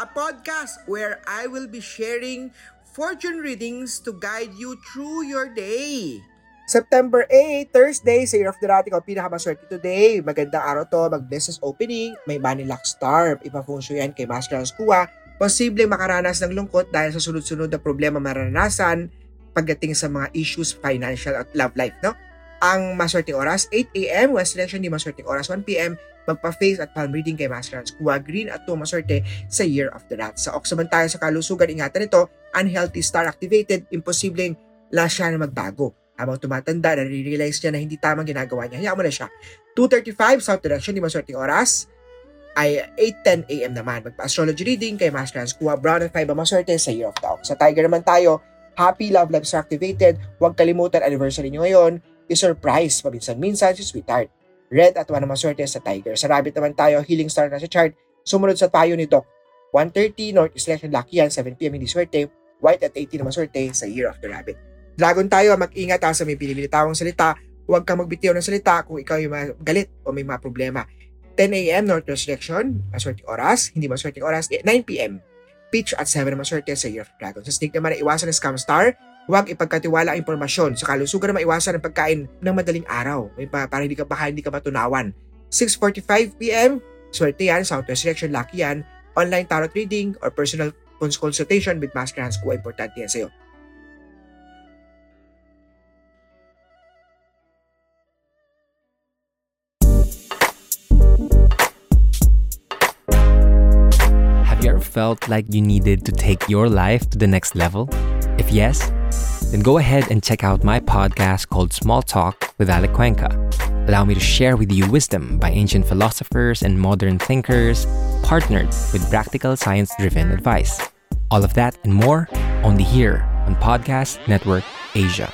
a podcast where I will be sharing fortune readings to guide you through your day. September 8, Thursday, sa Year of the Rat, ikaw pinakamaswerte today. Magandang araw to, mag-business opening, may money luck star. Ipa-feng shui yan kay Master Kua. Posibleng makaranas ng lungkot dahil sa sunod-sunod na problema maranasan pagdating sa mga issues financial at love life, no? Ang maswerteng oras, 8 a.m. West Selection, di maswerteng oras, 1 p.m. Magpa-face at palm reading kay Master Hans. Kuha green at 2 maswerte sa Year of the Rat. Sa Oksaban tayo sa kalusugan, ingatan ito, unhealthy star activated, imposibleng la siya na magbago. Habang tumatanda, nare-realize niya na hindi tamang ginagawa niya. Hayaan mo na siya. 2.35, South Direction, di maswerteng oras ay 8.10 a.m. naman. Magpa-astrology reading kay Master Hans. Kuha brown at 5 maswerte sa Year of the Ox. Sa Tiger naman tayo, Happy Love Lives Activated. Huwag kalimutan anniversary nyo ngayon. I-surprise paminsan-minsan si Sweetheart. Red at 1 na maswerte sa Tiger. Sa Rabbit naman tayo, Healing Star na sa chart. Sumunod sa tayo ni Doc. 1.30 North East Election Lucky yan, 7pm hindi swerte. White at 18 na maswerte sa Year of the Rabbit. Dragon tayo, mag-ingat ha sa may pinilitawang salita. Huwag kang magbitiw ng salita kung ikaw yung galit o may mga problema. 10 a.m. North West Election, maswerte oras. Hindi maswerte oras, 9 p.m. Peach at 7 na maswerte sa Year of Dragon. Sa Snake naman, iwasan ng Scam Star. Huwag ipagkatiwala ang impormasyon. Sa kalusugan naman, iwasan ang pagkain ng madaling araw. May pa, para hindi ka baka hindi ka matunawan. 6.45pm, swerte yan, Southwest Direction, lucky yan. Online tarot reading or personal consultation with Master Hans Kuha, importante yan sa'yo. Have you ever felt like you needed to take your life to the next level? If yes, then go ahead and check out my podcast called Small Talk with Alec Cuenca. Allow me to share with you wisdom by ancient philosophers and modern thinkers, partnered with practical science driven advice. All of that and more only here on Podcast Network Asia.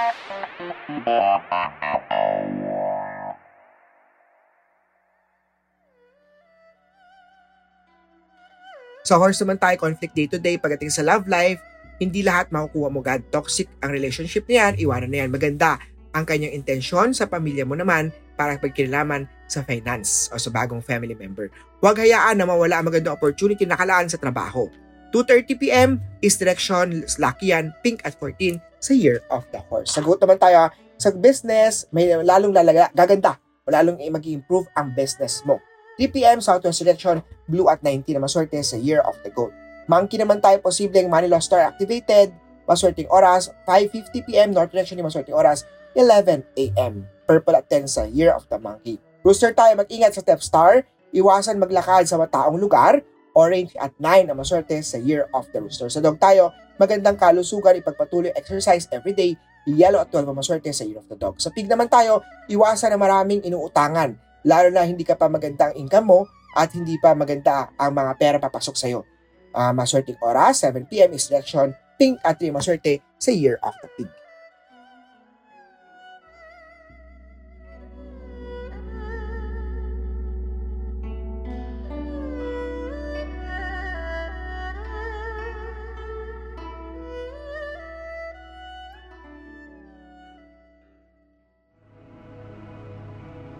Sa horse naman tayo, conflict day to day, pagdating sa love life, hindi lahat makukuha mo agad. Toxic ang relationship niyan, iwanan na yan. Maganda ang kanyang intensyon sa pamilya mo naman para pagkilalaman sa finance o sa bagong family member. Huwag hayaan na mawala ang magandang opportunity na kalaan sa trabaho. 2.30pm is direction, lucky yan, pink at 14 sa Year of the Horse. Sagot naman tayo sa business, may lalong lalaga, gaganda, lalong mag-improve ang business mo. 3pm Southwest Selection, blue at 19 na maswerte sa Year of the Goat. Monkey naman tayo, posibleng Manila Star activated, maswerteng oras, 5.50pm, North Direction yung maswerteng oras, 11am. Purple at 10 sa Year of the Monkey. Rooster tayo, mag-ingat sa Step Star, iwasan maglakad sa mataong lugar, orange at 9 ang maswerte sa Year of the Rooster. Sa dog tayo, magandang kalusugan, ipagpatuloy exercise everyday, yellow at 12 ang maswerte sa Year of the Dog. Sa pig naman tayo, iwasan na maraming inuutangan, lalo na hindi ka pa magandang income mo at hindi pa maganda ang mga pera papasok sa'yo. Uh, maswerteng oras, 7pm is election, pink at 3 maswerte sa Year of the Pig.